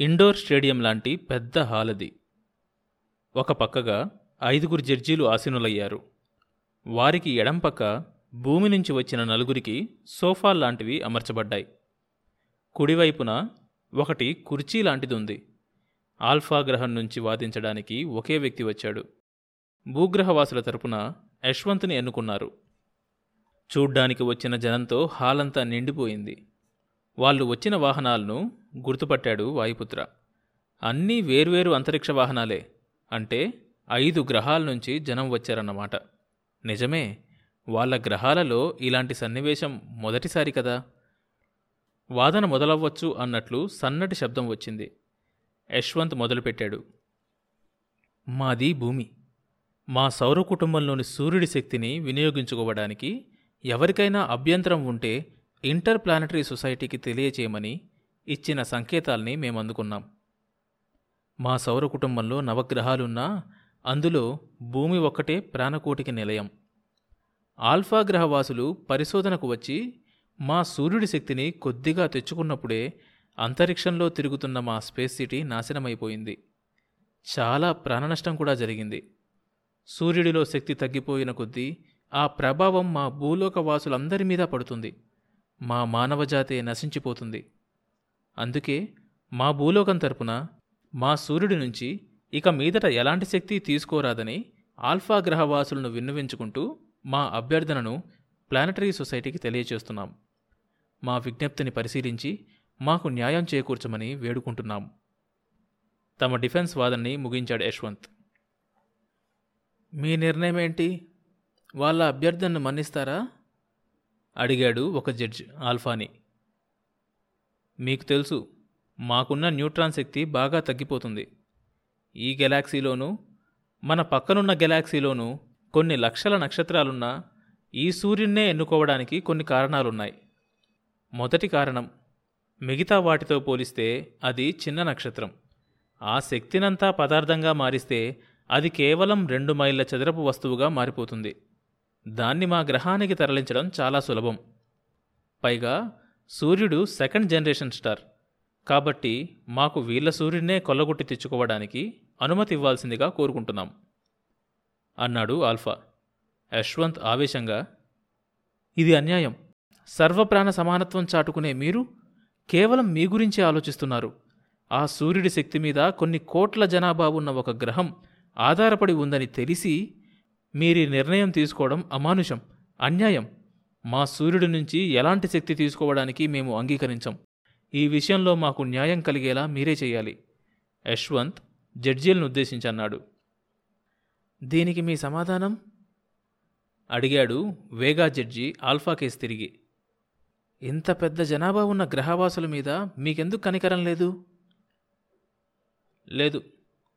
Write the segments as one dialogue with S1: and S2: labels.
S1: Indoor stadium లాంటి పెద్ద hall అది ఒక పక్కగా ఐదుగురు జడ్జీలు ఆసీనులయ్యారు. వారికి ఎడంపక్క భూమి నుంచి వచ్చిన నలుగురికి సోఫా లాంటివి అమర్చబడ్డాయి. కుడివైపున ఒకటి కుర్చీ లాంటిది ఉంది ఆల్ఫా గ్రహం నుంచి వాదించడానికి ఒకే వ్యక్తి వచ్చాడు. భూగ్రహవాసుల తరపున యశ్వంత్ని ఎన్నుకున్నారు. చూడ్డానికి వచ్చిన జనంతో హాలంతా నిండిపోయింది. వాళ్ళు వచ్చిన వాహనాలను గుర్తుపట్టాడు వాయుపుత్ర. అన్నీ వేర్వేరు అంతరిక్ష వాహనాలే అంటే ఐదు గ్రహాల నుంచి జనం వచ్చారన్నమాట. నిజమే వాళ్ళ గ్రహాలలో ఇలాంటి సన్నివేశం మొదటిసారి కదా? వాదన మొదలవ్వచ్చు అన్నట్లు సన్నటి శబ్దం వచ్చింది. యశ్వంత్ మొదలుపెట్టాడు. మాది భూమి. మా సౌర కుటుంబంలోని సూర్యుడి శక్తిని వినియోగించుకోవడానికి ఎవరికైనా అభ్యంతరం ఉంటే ఇంటర్ ప్లానటరీ సొసైటీకి తెలియచేయమని ఇచ్చిన సంకేతాల్ని మేము అందుకున్నాం మా సౌర కుటుంబంలో నవగ్రహాలున్నా అందులో భూమి ఒక్కటే ప్రాణకోటికి నిలయం. ఆల్ఫా గ్రహవాసులు పరిశోధనకు వచ్చి మా సూర్యుడి శక్తిని కొద్దిగా తెచ్చుకున్నప్పుడే అంతరిక్షంలో తిరుగుతున్న మా స్పేస్ సిటీ నాశనమైపోయింది. చాలా ప్రాణనష్టం కూడా జరిగింది. సూర్యుడిలో శక్తి తగ్గిపోయిన కొద్దీ ఆ ప్రభావం మా భూలోక వాసులందరి మీద పడుతుంది. మా మానవజాతే నశించిపోతుంది. అందుకే మా భూలోకం తరపున మా సూర్యుడి నుంచి ఇక మీదట ఎలాంటి శక్తి తీసుకోరాదని ఆల్ఫా గ్రహవాసులను విన్నవించుకుంటూ మా అభ్యర్థనను ప్లానటరీ సొసైటీకి తెలియచేస్తున్నాం. మా విజ్ఞప్తిని పరిశీలించి మాకు న్యాయం చేకూర్చమని వేడుకుంటున్నాం. తమ డిఫెన్స్ వాదనని ముగించాడు యశ్వంత్. మీ నిర్ణయం ఏంటి వాళ్ళ అభ్యర్థనను మన్నిస్తారా? అడిగాడు ఒక జడ్జ్ ఆల్ఫాని. మీకు తెలుసు మాకున్న న్యూట్రాన్ శక్తి బాగా తగ్గిపోతుంది. ఈ గెలాక్సీలోనూ మన పక్కనున్న గెలాక్సీలోనూ కొన్ని లక్షల నక్షత్రాలున్నా ఈ సూర్యున్నే ఎన్నుకోవడానికి కొన్ని కారణాలున్నాయి. మొదటి కారణం మిగతా వాటితో పోలిస్తే అది చిన్న నక్షత్రం. ఆ శక్తినంతా పదార్థంగా మారిస్తే అది కేవలం రెండు మైళ్ళ చదరపు వస్తువుగా మారిపోతుంది. దాన్ని మా గ్రహానికి తరలించడం చాలా సులభం. పైగా సూర్యుడు సెకండ్ జనరేషన్ స్టార్. కాబట్టి మాకు వీళ్ళ సూర్యుడినే కొల్లగొట్టి తెచ్చుకోవడానికి అనుమతి ఇవ్వాల్సిందిగా కోరుకుంటున్నాం. అన్నాడు ఆల్ఫా. యశ్వంత్ ఆవేశంగా ఇది అన్యాయం. సర్వప్రాణ సమానత్వం చాటుకునే మీరు కేవలం మీ గురించే ఆలోచిస్తున్నారు. ఆ సూర్యుడి శక్తి మీద కొన్ని కోట్ల జనాభా ఉన్న ఒక గ్రహం ఆధారపడి ఉందని తెలిసి మీరీ నిర్ణయం తీసుకోవడం అమానుషం అన్యాయం. మా సూర్యుడి నుంచి ఎలాంటి శక్తి తీసుకోవడానికి మేము అంగీకరించం. ఈ విషయంలో మాకు న్యాయం కలిగేలా మీరే చేయాలి యశ్వంత్ జడ్జీలను ఉద్దేశించి అన్నాడు దీనికి మీ సమాధానం? అడిగాడు వేగా జడ్జి ఆల్ఫా కేసు తిరిగి. ఇంత పెద్ద జనాభా ఉన్న గ్రహవాసుల మీద మీకెందుకు కనికరం లేదు? లేదు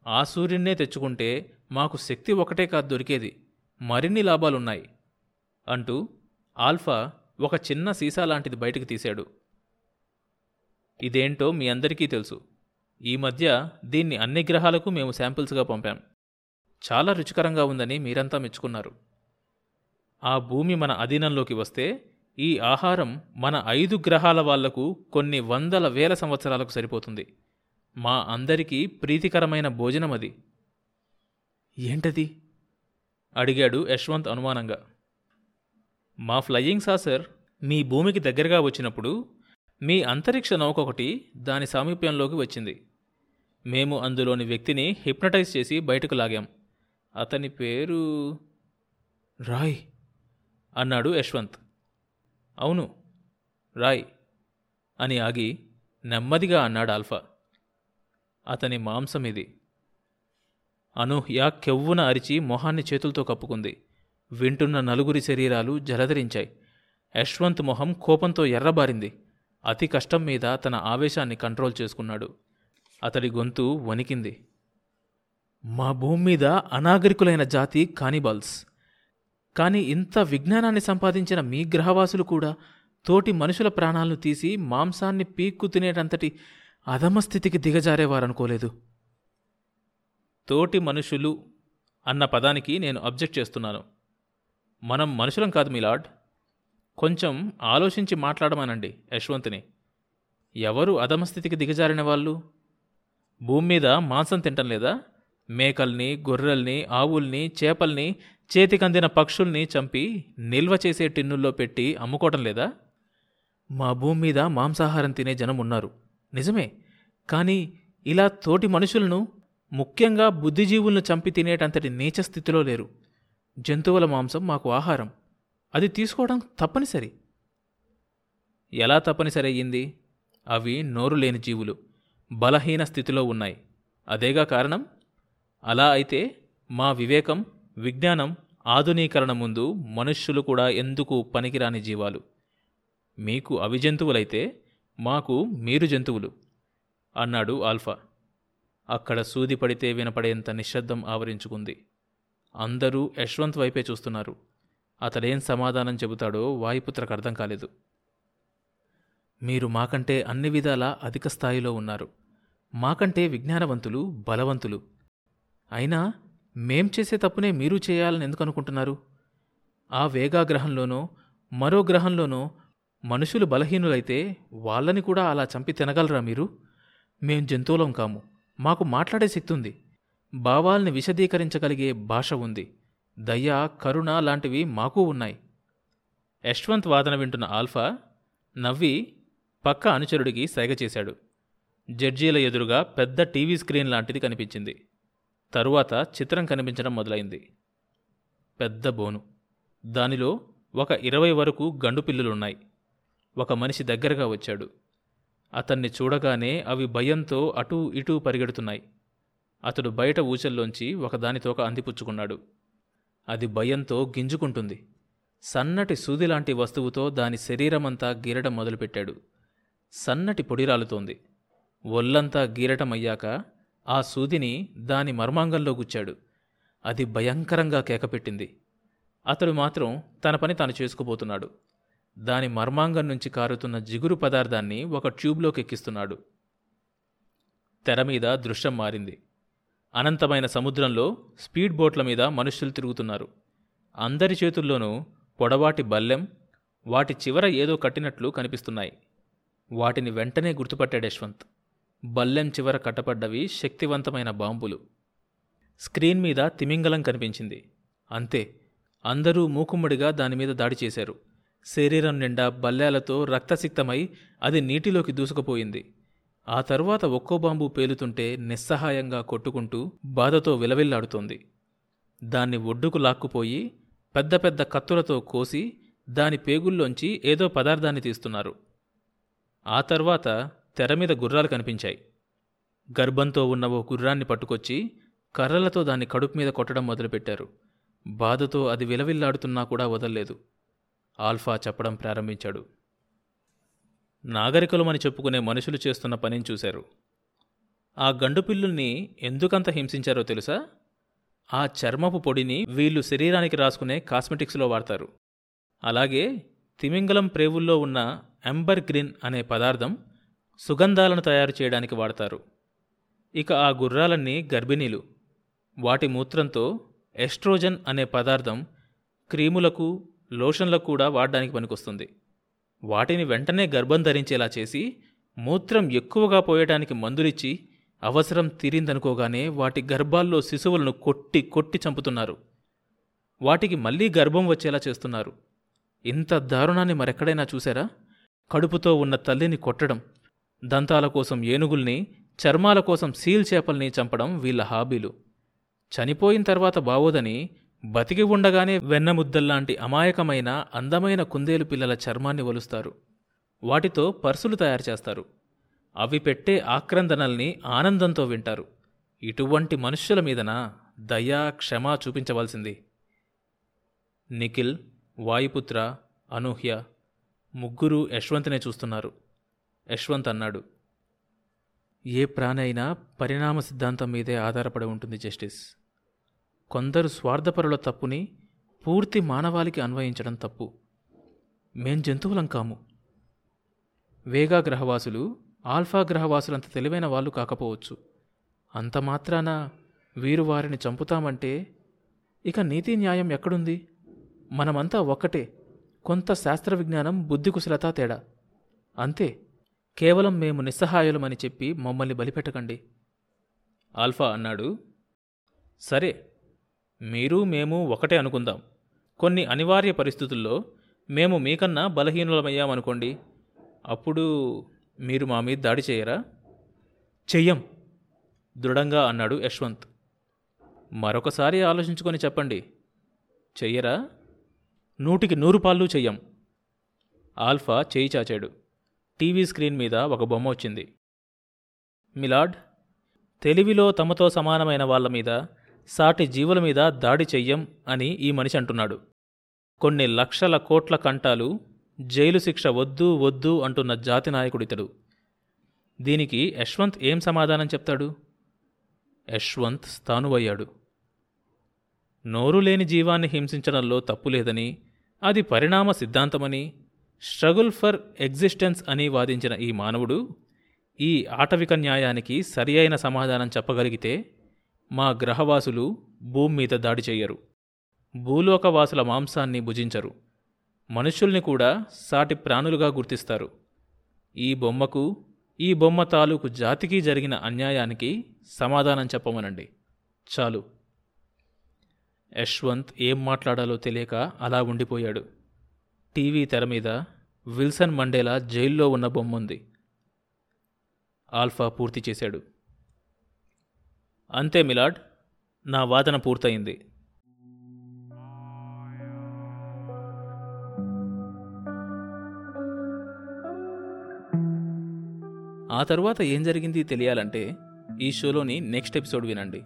S1: ఆ సూర్యున్నే తెచ్చుకుంటే మాకు శక్తి ఒకటే కాదు దొరికేది. మరిన్ని లాభాలున్నాయి. అంటూ ఆల్ఫా ఒక చిన్న సీసా లాంటిది బయటకు తీశాడు. ఇదేంటో మీ అందరికీ తెలుసు. ఈ మధ్య దీన్ని అన్ని గ్రహాలకు మేము శాంపిల్స్గా పంపాం. చాలా రుచికరంగా ఉందని మీరంతా మెచ్చుకున్నారు. ఆ భూమి మన అధీనంలోకి వస్తే ఈ ఆహారం మన ఐదు గ్రహాల వాళ్ళకు కొన్ని వందల వేల సంవత్సరాలకు సరిపోతుంది. మా అందరికీ ప్రీతికరమైన భోజనం అది ఏంటది? అడిగాడు యశ్వంత్ అనుమానంగా. మా ఫ్లయింగ్ సాసర్ మీ భూమికి దగ్గరగా వచ్చినప్పుడు మీ అంతరిక్ష నౌక ఒకటి దాని సామీప్యంలోకి వచ్చింది. మేము అందులోని వ్యక్తిని హిప్నటైజ్ చేసి బయటకు లాగాం. అతని పేరు రాయ్ అన్నాడు యశ్వంత్. అవును రాయ్ అని ఆగి నెమ్మదిగా అన్నాడు ఆల్ఫా. అతని మాంసం ఇది అనూహ్య కెవ్వున అరిచి మొహాన్ని చేతులతో కప్పుకుంది. వింటున్న నలుగురి శరీరాలు జలధరించాయి. యశ్వంత్ మొహం కోపంతో ఎర్రబారింది. అతి కష్టం మీద తన ఆవేశాన్ని కంట్రోల్ చేసుకున్నాడు. అతడి గొంతు వణికింది. మా భూమి మీద అనాగరికులైన జాతి కానిబాల్స్. కానీ ఇంత విజ్ఞానాన్ని సంపాదించిన మీ గ్రహవాసులు కూడా తోటి మనుషుల ప్రాణాలను తీసి మాంసాన్ని పీక్కు తినేటంతటి అధమస్థితికి దిగజారేవారనుకోలేదు. తోటి మనుషులు అన్న పదానికి నేను అబ్జెక్ట్ చేస్తున్నాను. మనం మనుషులం కాదు మీ లార్డ్. కొంచెం ఆలోచించి మాట్లాడమనండి యశ్వంత్ని. ఎవరు అధమస్థితికి దిగజారిన వాళ్ళు? భూమి మీద మాంసం తింటం లేదా? మేకల్ని గొర్రెల్ని ఆవుల్ని చేపల్ని చేతికందిన పక్షుల్ని చంపి నిల్వ చేసే టిన్నుల్లో పెట్టి అమ్ముకోవటం లేదా? మా భూమి మీద మాంసాహారం తినే జనం ఉన్నారు. నిజమే. కానీ ఇలా తోటి మనుషులను ముఖ్యంగా బుద్ధిజీవులను చంపి తినేటంతటి నీచ స్థితిలో లేరు. జంతువుల మాంసం మాకు ఆహారం. అది తీసుకోవడం తప్పనిసరి. ఎలా తప్పనిసరి అయ్యింది? అవి నోరు లేని జీవులు. బలహీన స్థితిలో ఉన్నాయి. అదేగా కారణం? అలా అయితే మా వివేకం విజ్ఞానం ఆధునీకరణ ముందు మనుష్యులు కూడా ఎందుకు పనికిరాని జీవాలు? మీకు అవి జంతువులైతే మాకు మీరు జంతువులు అన్నాడు ఆల్ఫా. అక్కడ సూది పడితే వినపడేంత నిశ్శబ్దం ఆవరించుకుంది. అందరూ యశ్వంత్ వైపే చూస్తున్నారు. అతడేం సమాధానం చెబుతాడో వాయుపుత్రకు అర్థం కాలేదు. మీరు మాకంటే అన్ని విధాలా అధిక స్థాయిలో ఉన్నారు. మాకంటే విజ్ఞానవంతులు బలవంతులు. అయినా మేం చేసే తప్పునే మీరు చేయాలని ఎందుకు అనుకుంటున్నారు? ఆ వేగా గ్రహంలోనో మరో గ్రహంలోనో మనుషులు బలహీనులైతే వాళ్ళని కూడా అలా చంపి తినగలరా మీరు? మేం జంతువులం కాము. మాకు మాట్లాడే శక్తి ఉంది భావాల్ని విశదీకరించగలిగే భాష ఉంది. దయ కరుణ లాంటివి మాకు ఉన్నాయి. యశ్వంత్ వాదన వింటున్న ఆల్ఫా నవ్వి పక్క అనుచరుడికి సైగ చేశాడు. జడ్జీల ఎదురుగా పెద్ద టీవీ స్క్రీన్ లాంటిది కనిపించింది. తరువాత చిత్రం కనిపించడం మొదలైంది. పెద్ద బోను. దానిలో ఒక ఇరవై వరకు గండు పిల్లులున్నాయి. ఒక మనిషి దగ్గరగా వచ్చాడు. అతన్ని చూడగానే అవి భయంతో అటూ ఇటూ పరిగెడుతున్నాయి. అతడు బయట ఊచల్లోంచి ఒకదాని తోక అందిపుచ్చుకున్నాడు అది భయంతో గింజుకుంటుంది. సన్నటి సూదిలాంటి వస్తువుతో దాని శరీరమంతా గీరడం మొదలుపెట్టాడు. సన్నటి పొడి రాలుతోంది గీరటమయ్యాక ఆ సూదిని దాని మర్మాంగంలో గుచ్చాడు. అది భయంకరంగా కేకపెట్టింది. అతడు మాత్రం తన పని తాను చేసుకుపోతున్నాడు. దాని మర్మాంగం నుంచి కారుతున్న జిగురు పదార్థాన్ని ఒక ట్యూబ్లోకి ఎక్కిస్తున్నాడు. తెర మీద దృశ్యం మారింది. అనంతమైన సముద్రంలో స్పీడ్ బోట్ల మీద మనుష్యులు తిరుగుతున్నారు. అందరి చేతుల్లోనూ పొడవాటి బల్లెం వాటి చివర ఏదో కట్టినట్లు కనిపిస్తున్నాయి. వాటిని వెంటనే గుర్తుపట్టాడు యశ్వంత్. బల్లెం చివర కట్టపడ్డవి శక్తివంతమైన బాంబులు. స్క్రీన్ మీద తిమింగలం కనిపించింది. అంతే అందరూ మూకుమ్మడిగా దానిమీద దాడి చేశారు. శరీరం నిండా బల్లేలతో రక్తసిక్తమై అది నీటిలోకి దూసుకుపోయింది. ఆ తరువాత ఒక్కో బాంబు పేలుతుంటే నిస్సహాయంగా కొట్టుకుంటూ బాధతో విలవిల్లాడుతోంది. దాన్ని ఒడ్డుకు లాక్కుపోయి పెద్ద పెద్ద కత్తులతో కోసి దాని పేగుల్లోంచి ఏదో పదార్థాన్ని తీస్తున్నారు. ఆ తర్వాత తెర మీద గుర్రాలు కనిపించాయి. గర్భంతో ఉన్న ఓ గుర్రాన్ని పట్టుకొచ్చి కర్రలతో దాన్ని కడుపు మీద కొట్టడం మొదలుపెట్టారు. బాధతో అది విలవిల్లాడుతున్నా కూడా వదల్లేదు. ఆల్ఫా చెప్పడం ప్రారంభించాడు. నాగరికులమని చెప్పుకునే మనుషులు చేస్తున్న పనిని చూశారు. ఆ గండు పిల్లుల్ని ఎందుకంత హింసించారో తెలుసా? ఆ చర్మపు పొడిని వీళ్ళు శరీరానికి రాసుకునే కాస్మెటిక్స్లో వాడతారు. అలాగే తిమింగలం ప్రేవుల్లో ఉన్న ఎంబర్ గ్రీన్ అనే పదార్థం సుగంధాలను తయారు చేయడానికి వాడతారు. ఇక ఆ గుర్రాలన్నీ గర్భిణీలు. వాటి మూత్రంతో ఎస్ట్రోజన్ అనే పదార్థం క్రీములకు లోషన్లకు కూడా వాడడానికి పనికొస్తుంది. వాటిని వెంటనే గర్భం ధరించేలా చేసి మూత్రం ఎక్కువగా పోయడానికి మందులిచ్చి అవసరం తీరిందనుకోగానే వాటి గర్భాల్లో శిశువులను కొట్టి కొట్టి చంపుతున్నారు. వాటికి మళ్ళీ గర్భం వచ్చేలా చేస్తున్నారు. ఇంత దారుణాన్ని మరెక్కడైనా చూశారా? కడుపుతో ఉన్న తల్లిని కొట్టడం దంతాల కోసం ఏనుగుల్ని చర్మాల కోసం సీల్ చేపల్ని చంపడం వీళ్ళ హాబీలు. చనిపోయిన తర్వాత బావోదని బతికి ఉండగానే వెన్నముద్దల్లాంటి అమాయకమైన అందమైన కుందేలు పిల్లల చర్మాన్ని ఒలుస్తారు. వాటితో పర్సులు తయారు చేస్తారు. అవి పెట్టే ఆక్రందనల్ని ఆనందంతో వింటారు. ఇటువంటి మనుష్యుల మీదన దయా క్షమా చూపించవలసింది. నిఖిల్ వాయుపుత్ర అనూహ్య ముగ్గురు యశ్వంత్నే చూస్తున్నారు. యశ్వంత్ అన్నాడు ఏ ప్రాణైనా పరిణామ సిద్ధాంతం మీదే ఆధారపడి ఉంటుంది జస్టిస్. కొందరు స్వార్థపరుల తప్పుని పూర్తి మానవాళికి అన్వయించడం తప్పు. మేం జంతువులం కాము. వేగా గ్రహవాసులు ఆల్ఫా గ్రహవాసులంత తెలివైన వాళ్ళు కాకపోవచ్చు. అంత మాత్రాన వీరు వారిని చంపుతామంటే ఇక నీతి న్యాయం ఎక్కడుంది? మనమంతా ఒక్కటే. కొంత శాస్త్ర విజ్ఞానం బుద్ధి కుశలత తేడా. అంతే. కేవలం మేము నిస్సహాయులమని చెప్పి మమ్మల్ని బలిపెట్టకండి. ఆల్ఫా అన్నాడు. సరే. మీరు మేము ఒకటే అనుకుందాం. కొన్ని అనివార్య పరిస్థితుల్లో మేము మీకన్నా బలహీనులమయ్యామనుకోండి. అప్పుడు మీరు మా మీద దాడి చేయరా? చెయ్యం దృఢంగా అన్నాడు యశ్వంత్. మరొకసారి ఆలోచించుకొని చెప్పండి. చెయ్యరా? నూటికి నూరు పాళ్ళు చెయ్యం. ఆల్ఫా చేయి చాచాడు. టీవీ స్క్రీన్ మీద ఒక బొమ్మ వచ్చింది. మిలాడ్ తెలివిలో తమతో సమానమైన వాళ్ళ మీద సాటి జీవుల మీద దాడి చెయ్యం అని ఈ మనిషి అంటున్నాడు. కొన్ని లక్షల కోట్ల కంటాలు జైలు శిక్ష వద్దు వద్దు అంటున్న జాతి నాయకుడితడు. దీనికి యశ్వంత్ ఏం సమాధానం చెప్తాడు? యశ్వంత్ స్థానువయ్యాడు. నోరు లేని జీవాన్ని హింసించడంలో తప్పులేదని అది పరిణామ సిద్ధాంతమని స్ట్రగుల్ ఫర్ ఎగ్జిస్టెన్స్ అని వాదించిన ఈ మానవుడు ఈ ఆటవిక న్యాయానికి సరి అయిన సమాధానం చెప్పగలిగితే మా గ్రహవాసులు భూమి మీద దాడి చెయ్యరు. భూలోకవాసుల మాంసాన్ని భుజించరు. మనుషుల్ని కూడా సాటి ప్రాణులుగా గుర్తిస్తారు. ఈ బొమ్మకు ఈ బొమ్మ తాలూకు జాతికి జరిగిన అన్యాయానికి సమాధానం చెప్పమనండి. చాలు. యశ్వంత్ ఏం మాట్లాడాలో తెలియక అలా ఉండిపోయాడు. టీవీ తెర మీద విల్సన్ మండేలా జైల్లో ఉన్న బొమ్మ ఉంది ఆల్ఫా పూర్తి చేశాడు. అంతే మిలాడ్. నా వాదన పూర్తయింది. ఆ తర్వాత ఏం జరిగింది తెలియాలంటే ఈ షోలోని నెక్స్ట్ ఎపిసోడ్ వినండి.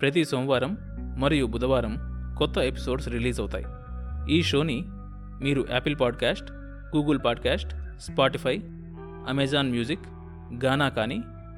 S1: ప్రతి సోమవారం మరియు బుధవారం కొత్త ఎపిసోడ్స్ రిలీజ్ అవుతాయి. ఈ షోని మీరు Apple podcast Google podcast Spotify Amazon music Gaana కానీ